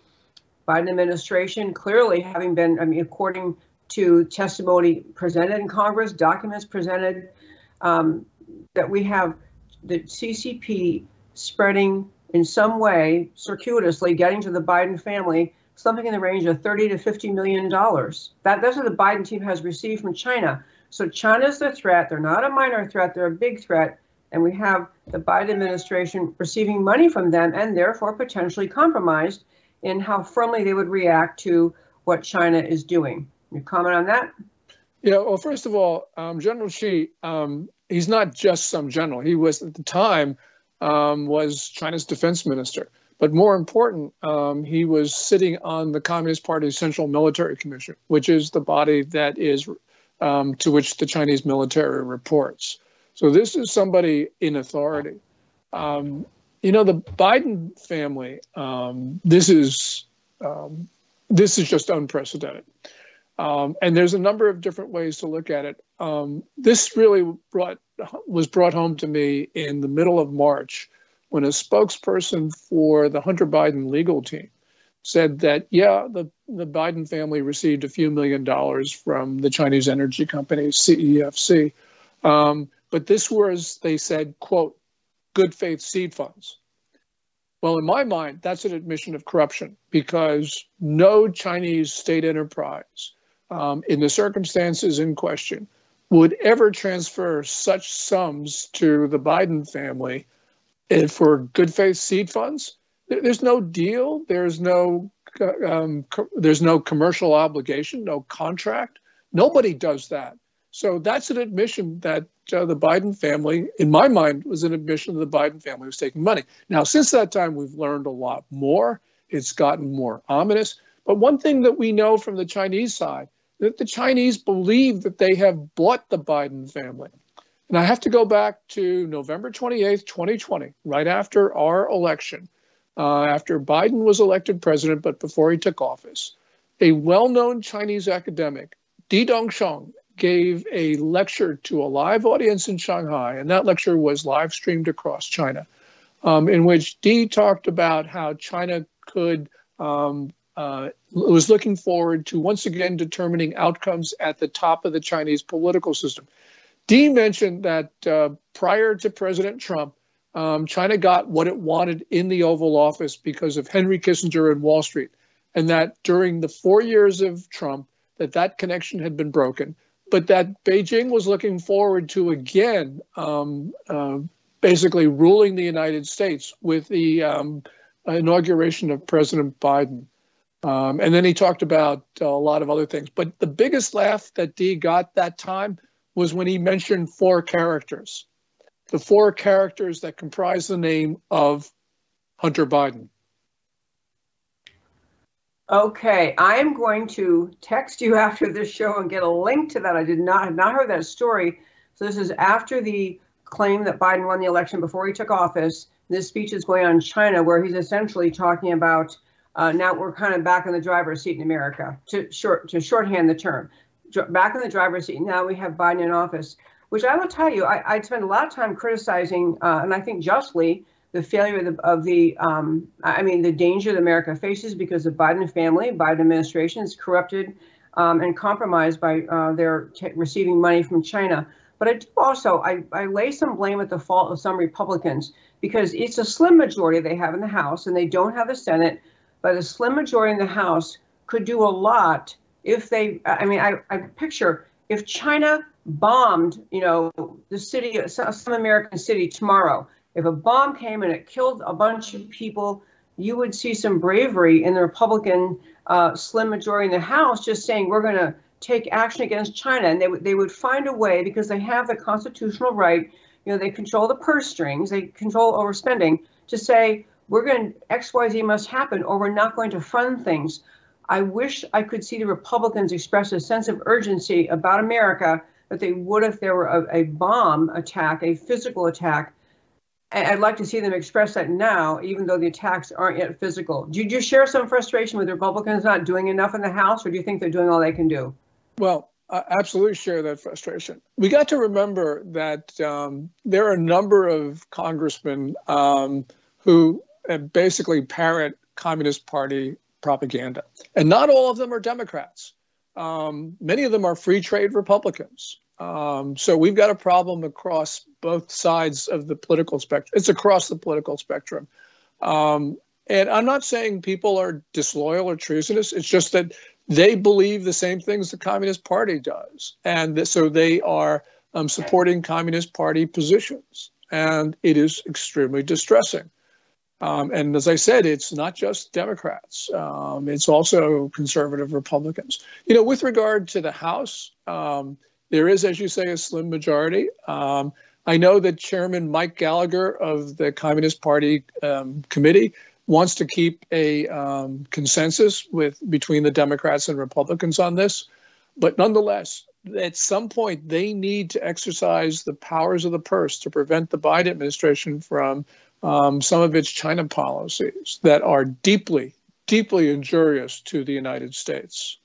Biden administration clearly having been, I mean, according to testimony presented in Congress, documents presented, um, that we have the CCP spreading in some way, circuitously, getting to the Biden family something in the range of 30 to 50 million dollars. That that's what the Biden team has received from China. So China's the threat. They're not a minor threat. They're a big threat and we have the Biden administration receiving money from them and therefore potentially compromised in how firmly they would react to what China is doing. You comment on that? Yeah, well, first of all, um, General Chi, um, he's not just some general. He was at the time um, was China's defense minister, but more important, um, he was sitting on the Communist Party's Central Military Commission, which is the body that is um, to which the Chinese military reports. So this is somebody in authority. Um, you know, the Biden family. Um, this is um, this is just unprecedented, um, and there's a number of different ways to look at it. Um, this really brought was brought home to me in the middle of March when a spokesperson for the Hunter Biden legal team said that yeah, the the Biden family received a few million dollars from the Chinese energy company CEFC. Um, but this was, they said, quote, good faith seed funds. Well, in my mind, that's an admission of corruption because no Chinese state enterprise, um, in the circumstances in question, would ever transfer such sums to the Biden family eh, for good faith seed funds. There's no deal. There's no um, co- there's no commercial obligation, no contract. Nobody does that. So that's an admission that uh, the Biden family, in my mind, was an admission that the Biden family was taking money. Now, since that time, we've learned a lot more. It's gotten more ominous. But one thing that we know from the Chinese side that the Chinese believe that they have bought the Biden family. And I have to go back to November 28th, 2020, right after our election, uh, after Biden was elected president, but before he took office. A well known Chinese academic, Di Dongsheng, gave a lecture to a live audience in Shanghai, and that lecture was live streamed across China, um, in which Di talked about how China could um, uh, was looking forward to once again determining outcomes at the top of the Chinese political system. Dean mentioned that uh, prior to President Trump, um, China got what it wanted in the Oval Office because of Henry Kissinger and Wall Street, and that during the four years of Trump, that that connection had been broken but that Beijing was looking forward to again um, uh, basically ruling the United States with the um, inauguration of President Biden. Um, and then he talked about uh, a lot of other things. But the biggest laugh that Di got that time was when he mentioned four characters, the four characters that comprise the name of Hunter Biden. Okay, I am going to text you after this show and get a link to that. I did not have not heard that story. So this is after the claim that Biden won the election before he took office. This speech is going on in China, where he's essentially talking about uh, now we're kind of back in the driver's seat in America to short to shorthand the term, back in the driver's seat. Now we have Biden in office, which I will tell you, I, I spend a lot of time criticizing, uh, and I think justly, the failure of the, of the um, I mean, the danger that America faces because the Biden family, Biden administration is corrupted um, and compromised by uh, their t- receiving money from China. But I do also, I, I lay some blame at the fault of some Republicans because it's a slim majority they have in the House and they don't have the Senate, but a slim majority in the House could do a lot if they, I mean, I, I picture if China bombed, you know, the city, some American city tomorrow, if a bomb came and it killed a bunch of people, you would see some bravery in the Republican uh, slim majority in the House just saying we're going to take action against China, and they would they would find a way because they have the constitutional right. You know, they control the purse strings, they control overspending to say we're going X Y Z must happen, or we're not going to fund things. I wish I could see the Republicans express a sense of urgency about America that they would if there were a, a bomb attack, a physical attack. I'd like to see them express that now, even though the attacks aren't yet physical. Do you share some frustration with Republicans not doing enough in the House, or do you think they're doing all they can do? Well, I absolutely share that frustration. We got to remember that um, there are a number of congressmen um, who basically parrot Communist Party propaganda, and not all of them are Democrats. Um, many of them are free trade Republicans. Um, so we've got a problem across both sides of the political spectrum. It's across the political spectrum. Um, and I'm not saying people are disloyal or treasonous. It's just that they believe the same things the Communist Party does. And so they are um, supporting Communist Party positions. And it is extremely distressing. Um, and as I said, it's not just Democrats, um, it's also conservative Republicans. You know, with regard to the House, um, there is, as you say, a slim majority. Um, I know that Chairman Mike Gallagher of the Communist Party um, committee wants to keep a um, consensus with between the Democrats and Republicans on this, but nonetheless, at some point they need to exercise the powers of the purse to prevent the Biden administration from um, some of its China policies that are deeply, deeply injurious to the United States.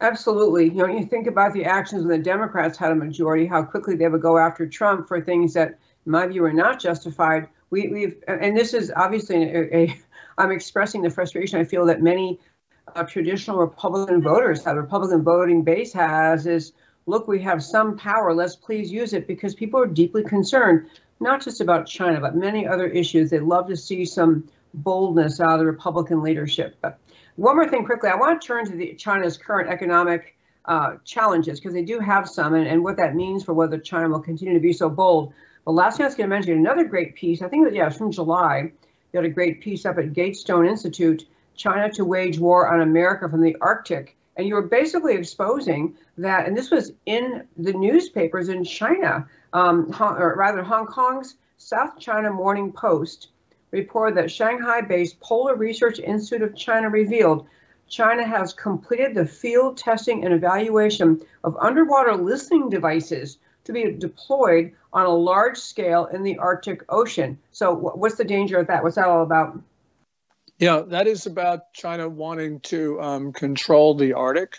Absolutely. You know, you think about the actions when the Democrats had a majority, how quickly they would go after Trump for things that, in my view, are not justified we, we've, and this is obviously a, a I'm expressing the frustration I feel that many uh, traditional Republican voters have, Republican voting base has is, look, we have some power, let's please use it because people are deeply concerned, not just about China, but many other issues. They'd love to see some boldness out of the Republican leadership. But one more thing quickly, I want to turn to the, China's current economic uh, challenges because they do have some and, and what that means for whether China will continue to be so bold. But last thing I was going to mention, another great piece, I think that, yeah, it's from July. You had a great piece up at Gatestone Institute, China to wage war on America from the Arctic. And you were basically exposing that, and this was in the newspapers in China, um, or rather Hong Kong's South China Morning Post reported that Shanghai-based Polar Research Institute of China revealed China has completed the field testing and evaluation of underwater listening devices to be deployed on a large scale in the Arctic Ocean. So, what's the danger of that? What's that all about? Yeah, that is about China wanting to um, control the Arctic.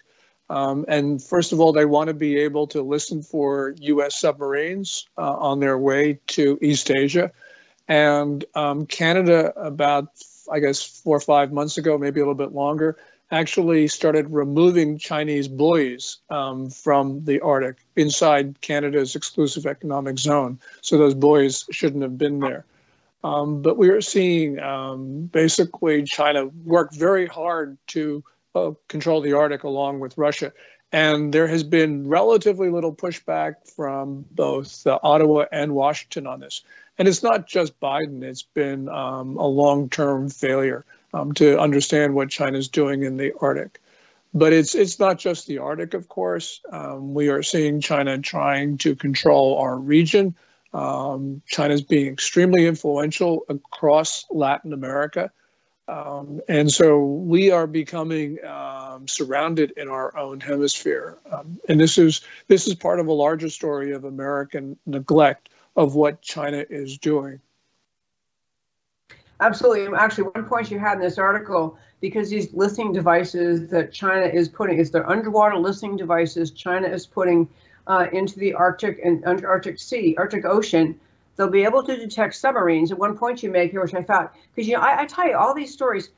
Um, and first of all, they want to be able to listen for U.S. submarines uh, on their way to East Asia. And um, Canada, about, I guess, four or five months ago, maybe a little bit longer, actually started removing Chinese buoys um, from the Arctic inside Canada's exclusive economic zone. So those buoys shouldn't have been there. Um, but we are seeing um, basically China work very hard to uh, control the Arctic along with Russia. And there has been relatively little pushback from both uh, Ottawa and Washington on this. And it's not just Biden, it's been um, a long term failure um, to understand what China's doing in the Arctic. But it's it's not just the Arctic, of course. Um, we are seeing China trying to control our region. Um, China's being extremely influential across Latin America. Um, and so we are becoming um, surrounded in our own hemisphere. Um, and this is this is part of a larger story of American neglect of what China is doing. Absolutely. Actually, one point you had in this article, because these listening devices that China is putting, is their underwater listening devices China is putting uh, into the Arctic and under Arctic Sea, Arctic Ocean, they'll be able to detect submarines. At one point you make here, which I thought, because you know, I, I tell you all these stories,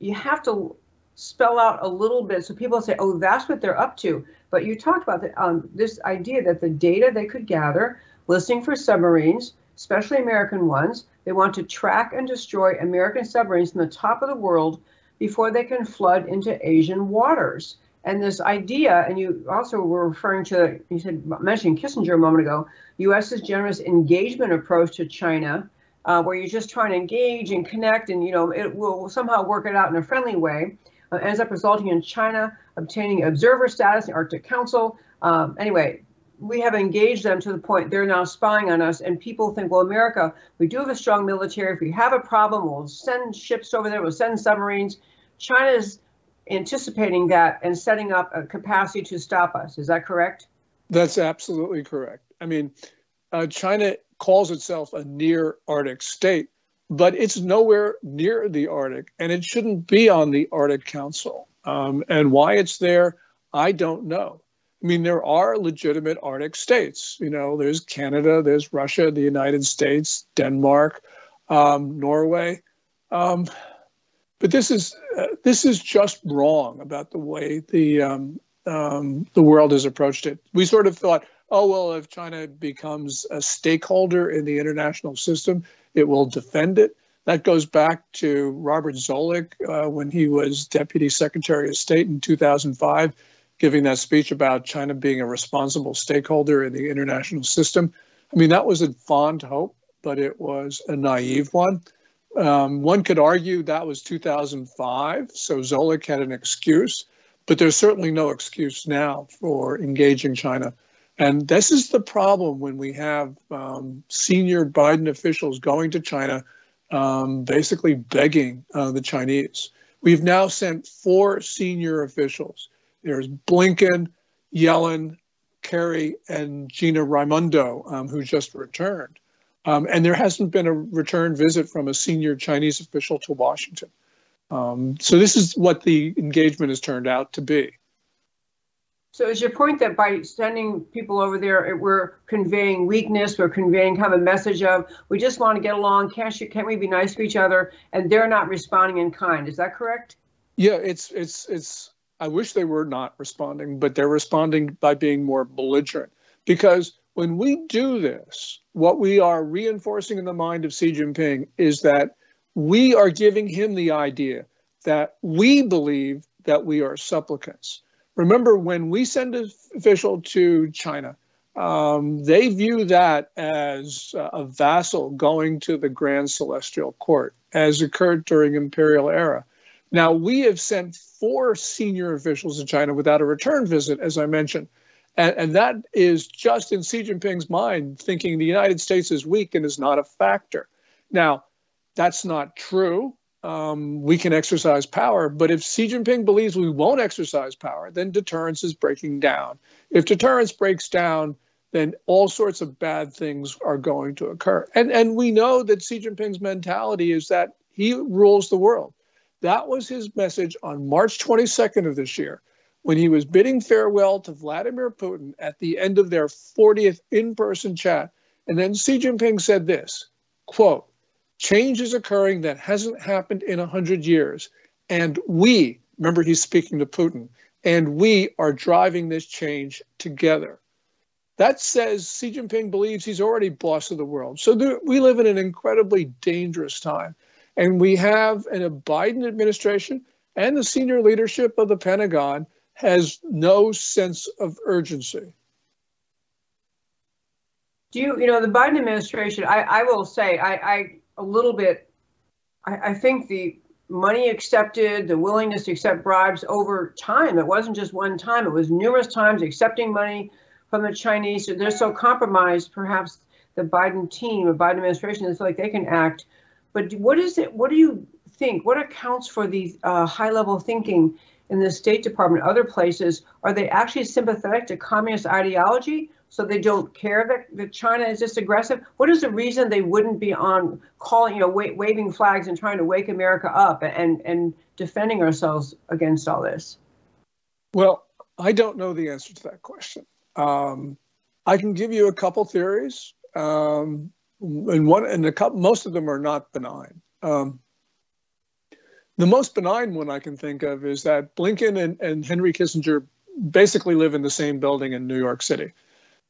you have to spell out a little bit so people say, oh, that's what they're up to. But you talked about the, um, this idea that the data they could gather, listening for submarines, especially American ones, they want to track and destroy American submarines from the top of the world before they can flood into Asian waters. And this idea, and you also were referring to, you said mentioning Kissinger a moment ago, U.S.'s generous engagement approach to China, uh, where you're just trying to engage and connect, and you know it will somehow work it out in a friendly way, uh, ends up resulting in China obtaining observer status in the Arctic Council. Um, anyway, we have engaged them to the point they're now spying on us, and people think, well, America, we do have a strong military. If we have a problem, we'll send ships over there, we'll send submarines. China is anticipating that and setting up a capacity to stop us. Is that correct? That's absolutely correct. I mean, uh, China calls itself a near Arctic state, but it's nowhere near the Arctic, and it shouldn't be on the Arctic Council. Um, and why it's there, I don't know. I mean, there are legitimate Arctic states. You know, there's Canada, there's Russia, the United States, Denmark, um, Norway. Um, but this is uh, this is just wrong about the way the um, um, the world has approached it. We sort of thought, oh well, if China becomes a stakeholder in the international system, it will defend it. That goes back to Robert Zoellick uh, when he was Deputy Secretary of State in 2005, giving that speech about China being a responsible stakeholder in the international system. I mean, that was a fond hope, but it was a naive one. Um, one could argue that was 2005, so Zoellick had an excuse, but there's certainly no excuse now for engaging China. And this is the problem when we have um, senior Biden officials going to China, um, basically begging uh, the Chinese. We've now sent four senior officials. There's Blinken, Yellen, Kerry, and Gina Raimondo, um, who just returned. Um, and there hasn't been a return visit from a senior Chinese official to Washington. Um, so this is what the engagement has turned out to be. So is your point that by sending people over there, we're conveying weakness, we're conveying kind of a message of we just want to get along, can't you, can't we be nice to each other, and they're not responding in kind? Is that correct? Yeah, it's it's it's. I wish they were not responding, but they're responding by being more belligerent because when we do this, what we are reinforcing in the mind of Xi Jinping is that we are giving him the idea that we believe that we are supplicants. Remember, when we send an official to China, um, they view that as a vassal going to the Grand Celestial Court, as occurred during imperial era. Now, we have sent four senior officials to China without a return visit, as I mentioned. And, and, that is just in Xi Jinping's mind, thinking the United States is weak and is not a factor. Now, that's not true. Um, we can exercise power, but if Xi Jinping believes we won't exercise power, then deterrence is breaking down. If deterrence breaks down, then all sorts of bad things are going to occur. And, and we know that Xi Jinping's mentality is that he rules the world. That was his message on March 22nd of this year when he was bidding farewell to Vladimir Putin at the end of their 40th in-person chat. And then Xi Jinping said this, quote, change is occurring that hasn't happened in 100 years. And we, remember he's speaking to Putin, and we are driving this change together. That says Xi Jinping believes he's already boss of the world. So there, we live in an incredibly dangerous time. And we have an, a Biden administration and the senior leadership of the Pentagon has no sense of urgency. Do you, you know, the Biden administration, I, I will say, I, I a little bit, I, I think the money accepted, the willingness to accept bribes over time, it wasn't just one time, it was numerous times accepting money from the Chinese. They're so compromised, perhaps the Biden team, the Biden administration, is like they can act. But what is it, what do you think? What accounts for these uh, high level thinking in the State Department, other places, are they actually sympathetic to communist ideology? So they don't care that, that China is just aggressive? What is the reason they wouldn't be on calling, you know, wa- waving flags and trying to wake America up and, and defending ourselves against all this? Well, I don't know the answer to that question. Um, I can give you a couple theories, um, and one and a couple. Most of them are not benign. Um, the most benign one I can think of is that Blinken and, and Henry Kissinger basically live in the same building in New York City.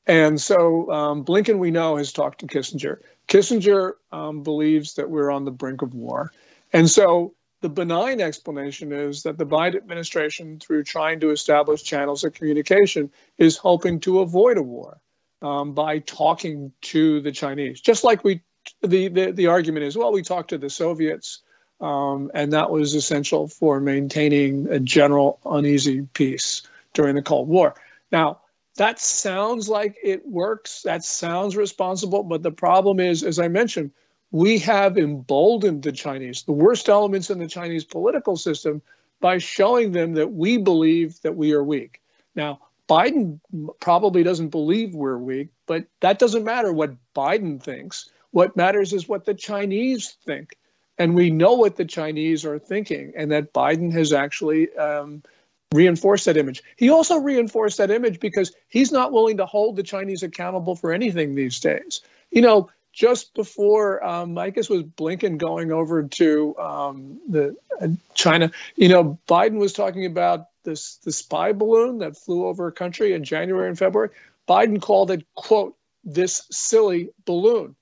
And so um, Blinken, we know, has talked to Kissinger. Kissinger um, believes that we're on the brink of war. And so the benign explanation is that the Biden administration, through trying to establish channels of communication, is hoping to avoid a war um, by talking to the Chinese. Just like we, the, the, the argument is, well, we talked to the Soviets, um, and that was essential for maintaining a general uneasy peace during the Cold War. Now, that sounds like it works. That sounds responsible. But the problem is, as I mentioned, we have emboldened the Chinese, the worst elements in the Chinese political system, by showing them that we believe that we are weak. Now, Biden probably doesn't believe we're weak, but that doesn't matter what Biden thinks. What matters is what the Chinese think. And we know what the Chinese are thinking, and that Biden has actually um, reinforced that image. He also reinforced that image because he's not willing to hold the Chinese accountable for anything these days. You know, just before um, I guess was Blinken going over to um, the uh, China, you know, Biden was talking about this the spy balloon that flew over a country in January and February. Biden called it quote this silly balloon.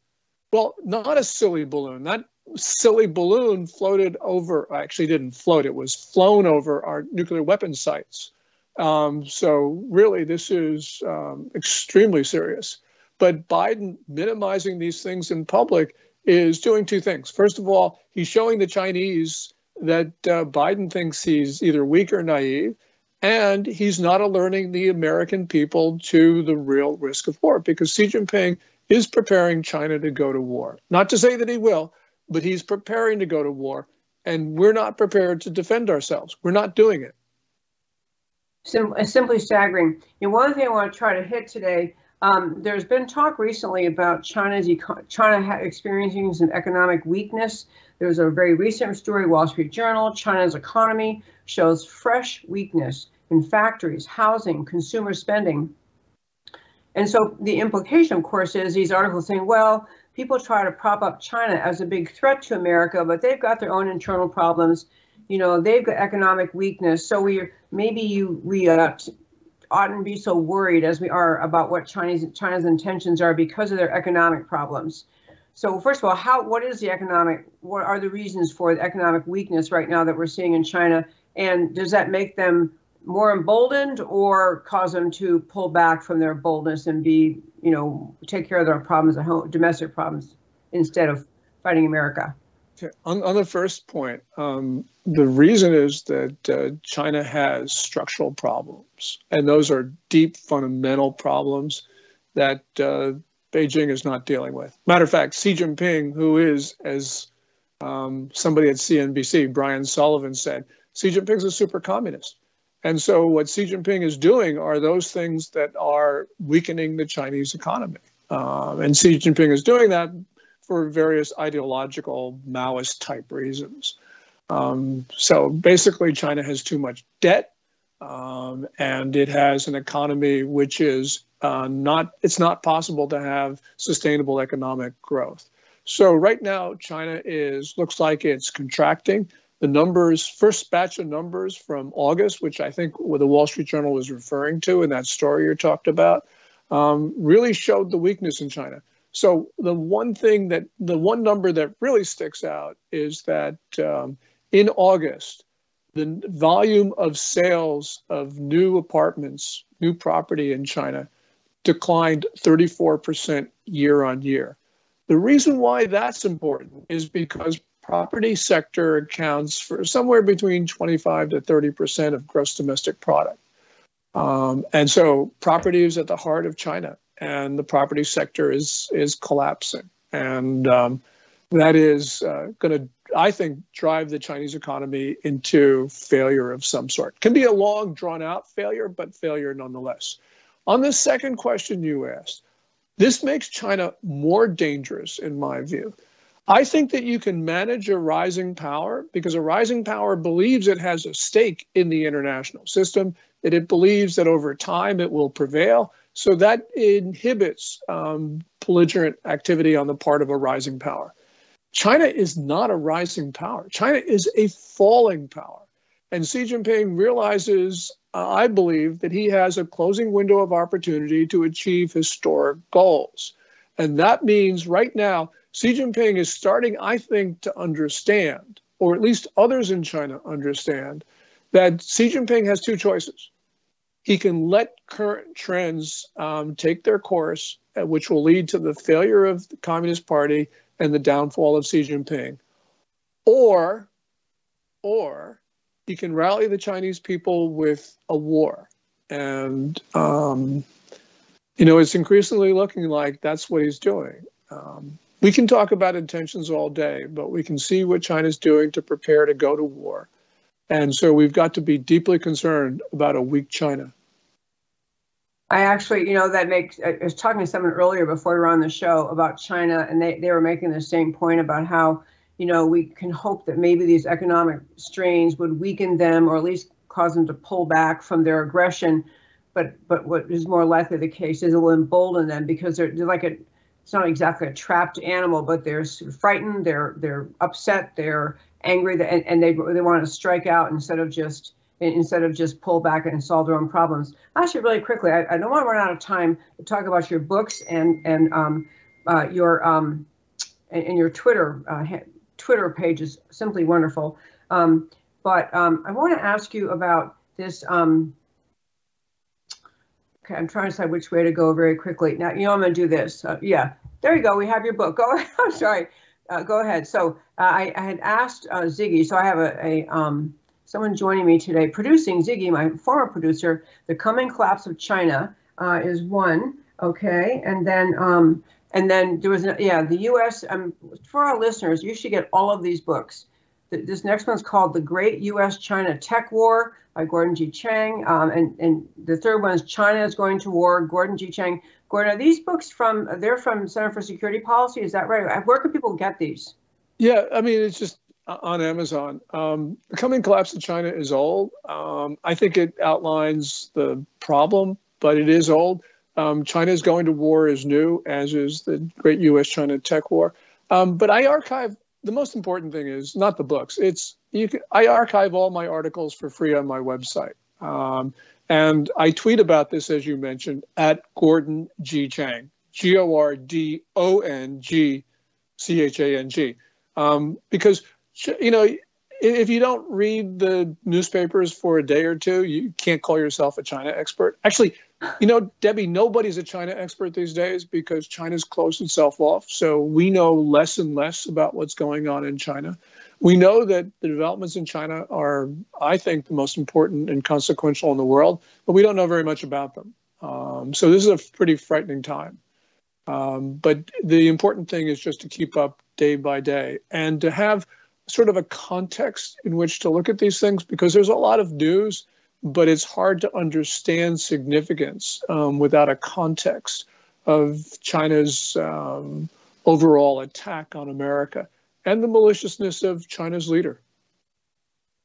Well, not a silly balloon. That silly balloon floated over. Actually, didn't float. It was flown over our nuclear weapons sites. Um, so really, this is um, extremely serious. But Biden minimizing these things in public is doing two things. First of all, he's showing the Chinese that uh, Biden thinks he's either weak or naive, and he's not alerting the American people to the real risk of war because Xi Jinping is preparing China to go to war. Not to say that he will, but he's preparing to go to war, and we're not prepared to defend ourselves. We're not doing it. Sim- simply staggering. And one thing I want to try to hit today um, there's been talk recently about China's eco- China experiencing some economic weakness. There's a very recent story, Wall Street Journal. China's economy shows fresh weakness in factories, housing, consumer spending. And so the implication, of course, is these articles saying, well, people try to prop up China as a big threat to America, but they've got their own internal problems. You know, they've got economic weakness. So we maybe you we uh, oughtn't be so worried as we are about what Chinese China's intentions are because of their economic problems. So first of all, how what is the economic what are the reasons for the economic weakness right now that we're seeing in China and does that make them more emboldened or cause them to pull back from their boldness and be, you know, take care of their problems at home, domestic problems instead of fighting America? Okay. On, on the first point, um, the reason is that uh, China has structural problems, and those are deep fundamental problems that uh, Beijing is not dealing with. Matter of fact, Xi Jinping, who is, as um, somebody at CNBC, Brian Sullivan said, Xi Jinping's a super communist. And so, what Xi Jinping is doing are those things that are weakening the Chinese economy. Um, and Xi Jinping is doing that for various ideological Maoist type reasons. Um, so basically, China has too much debt, um, and it has an economy which is uh, not. It's not possible to have sustainable economic growth. So right now, China is looks like it's contracting. The numbers, first batch of numbers from August, which I think what the Wall Street Journal was referring to in that story you talked about, um, really showed the weakness in China. So the one thing that the one number that really sticks out is that um, in August, the volume of sales of new apartments, new property in China, declined 34% year on year. The reason why that's important is because property sector accounts for somewhere between 25 to 30% of gross domestic product. Um, and so property is at the heart of China and the property sector is is collapsing, and um, that is uh, going to, I think, drive the Chinese economy into failure of some sort. Can be a long, drawn out failure, but failure nonetheless. On the second question you asked, this makes China more dangerous, in my view. I think that you can manage a rising power because a rising power believes it has a stake in the international system, that it believes that over time it will prevail, so that inhibits um, belligerent activity on the part of a rising power. China is not a rising power. China is a falling power. And Xi Jinping realizes, uh, I believe, that he has a closing window of opportunity to achieve historic goals. And that means right now, Xi Jinping is starting, I think, to understand, or at least others in China understand, that Xi Jinping has two choices. He can let current trends um, take their course, uh, which will lead to the failure of the Communist Party and the downfall of Xi Jinping. Or, or he can rally the Chinese people with a war. And, um, you know, it's increasingly looking like that's what he's doing. Um, we can talk about intentions all day, but we can see what China's doing to prepare to go to war. And so we've got to be deeply concerned about a weak China. I actually, you know, that makes, I was talking to someone earlier before we were on the show about China, and they, they were making the same point about how, you know, we can hope that maybe these economic strains would weaken them or at least cause them to pull back from their aggression. But but what is more likely the case is it will embolden them because they're, they're like a, it's not exactly a trapped animal, but they're frightened, they're they're upset, they're angry, and, and they they want to strike out instead of just instead of just pull back and solve their own problems. Actually, really quickly, I, I don't want to run out of time to talk about your books and and um, uh, your um, and, and, your Twitter uh, Twitter page is simply wonderful. Um, but um, I want to ask you about this. Um, okay, I'm trying to decide which way to go very quickly. Now, you know, I'm going to do this. Uh, yeah, there you go. We have your book. Go. I'm sorry. Uh, go ahead. So uh, I, I, had asked uh, Ziggy. So I have a, a um, someone joining me today, producing Ziggy, my former producer. The Coming Collapse of China uh, is one. Okay, and then um, and then there was yeah the U.S. Um, for our listeners, you should get all of these books. This next one's called The Great U.S. China Tech War by Gordon G. Chang, um, and and the third one is China is Going to War. Gordon G. Chang. Gordon, are these books from? They're from Center for Security Policy. Is that right? Where can people get these? Yeah, I mean it's just on Amazon. Um, the coming collapse of China is old. Um, I think it outlines the problem, but it is old. Um, China's going to war is new, as is the great U.S. China tech war. Um, but I archive. The most important thing is not the books. It's you. Can, I archive all my articles for free on my website, um, and I tweet about this as you mentioned at Gordon G Chang, G O R D O N G C H A N G, um, because you know if you don't read the newspapers for a day or two, you can't call yourself a China expert. Actually, you know, Debbie, nobody's a China expert these days because China's closed itself off. So we know less and less about what's going on in China. We know that the developments in China are, I think, the most important and consequential in the world, but we don't know very much about them. Um, so this is a pretty frightening time. Um, but the important thing is just to keep up day by day and to have sort of a context in which to look at these things because there's a lot of news but it's hard to understand significance um, without a context of China's um, overall attack on America and the maliciousness of China's leader.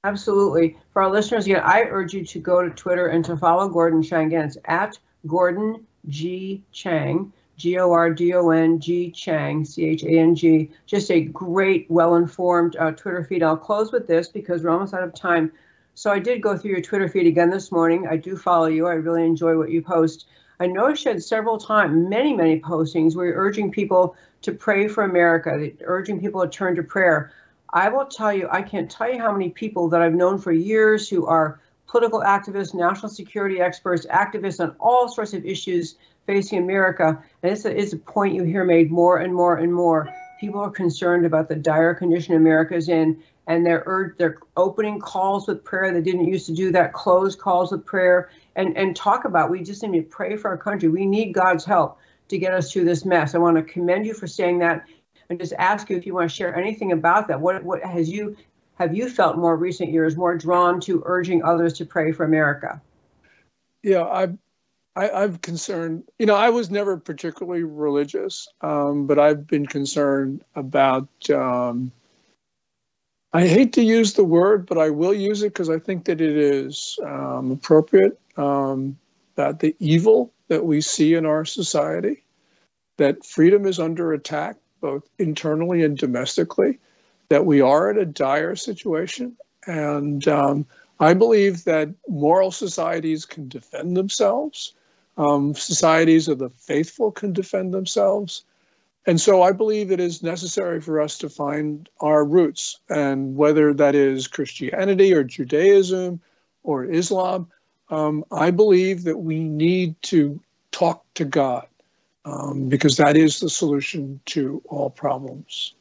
Absolutely. For our listeners, again, I urge you to go to Twitter and to follow Gordon Chang. Again, it's at Gordon G. Chang, G O R D O N G Chang, C H A N G. Just a great, well informed uh, Twitter feed. I'll close with this because we're almost out of time. So I did go through your Twitter feed again this morning. I do follow you. I really enjoy what you post. I noticed you had several times, many, many postings where you're urging people to pray for America, urging people to turn to prayer. I will tell you, I can't tell you how many people that I've known for years who are political activists, national security experts, activists on all sorts of issues facing America. And it's a, it's a point you hear made more and more and more. People are concerned about the dire condition America's in and they're they're opening calls with prayer. They didn't used to do that. Close calls with prayer and and talk about. We just need to pray for our country. We need God's help to get us through this mess. I want to commend you for saying that, and just ask you if you want to share anything about that. What what has you have you felt more recent years more drawn to urging others to pray for America? Yeah, I. I, am concerned. You know, I was never particularly religious, um, but I've been concerned about um, I hate to use the word, but I will use it because I think that it is um, appropriate. Um, that the evil that we see in our society, that freedom is under attack, both internally and domestically, that we are in a dire situation. And um, I believe that moral societies can defend themselves. Um, societies of the faithful can defend themselves. And so I believe it is necessary for us to find our roots, and whether that is Christianity or Judaism or Islam, um, I believe that we need to talk to God um, because that is the solution to all problems.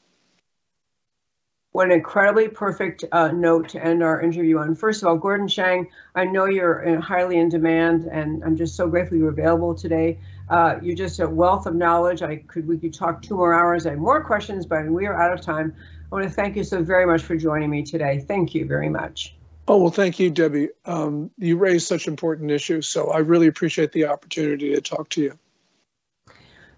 What an incredibly perfect uh, note to end our interview on. First of all, Gordon Chang, I know you're in, highly in demand, and I'm just so grateful you're available today. Uh, you're just a wealth of knowledge. I could we could talk two more hours. I have more questions, but we are out of time. I want to thank you so very much for joining me today. Thank you very much. Oh, well, thank you, Debbie. Um, you raised such important issues, so I really appreciate the opportunity to talk to you.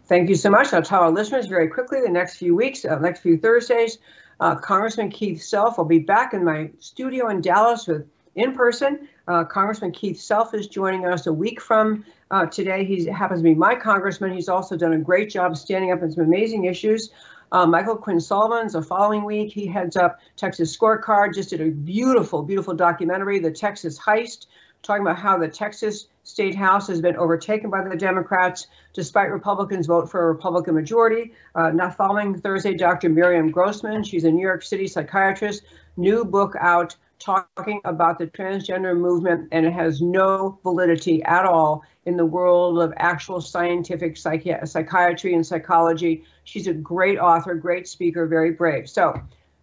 Thank you so much. I'll tell our listeners very quickly the next few weeks, uh, next few Thursdays, uh, Congressman Keith Self will be back in my studio in Dallas with in person. Uh, congressman Keith Self is joining us a week from uh, today. He happens to be my congressman. He's also done a great job standing up in some amazing issues. Uh, Michael Quinn Sullivan's the following week. He heads up Texas Scorecard, just did a beautiful, beautiful documentary, The Texas Heist, talking about how the Texas State House has been overtaken by the Democrats despite Republicans vote for a Republican majority. Uh, not following Thursday, Dr. Miriam Grossman, she's a New York City psychiatrist, new book out talking about the transgender movement, and it has no validity at all in the world of actual scientific psychi- psychiatry and psychology. She's a great author, great speaker, very brave. So,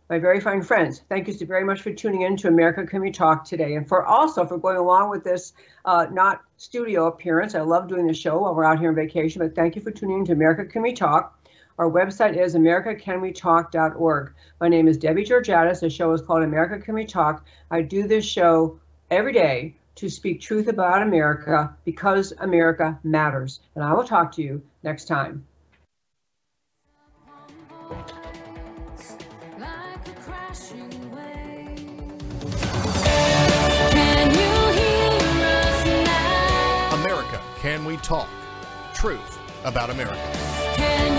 my very fine friends, thank you so very much for tuning in to America Can We Talk today, and for also for going along with this uh, not studio appearance. I love doing the show while we're out here on vacation, but thank you for tuning in to America Can We Talk. Our website is americacanwetalk.org. My name is Debbie Georgatos. The show is called America Can We Talk. I do this show every day to speak truth about America because America matters. And I will talk to you next time. Can We Talk? Truth about America.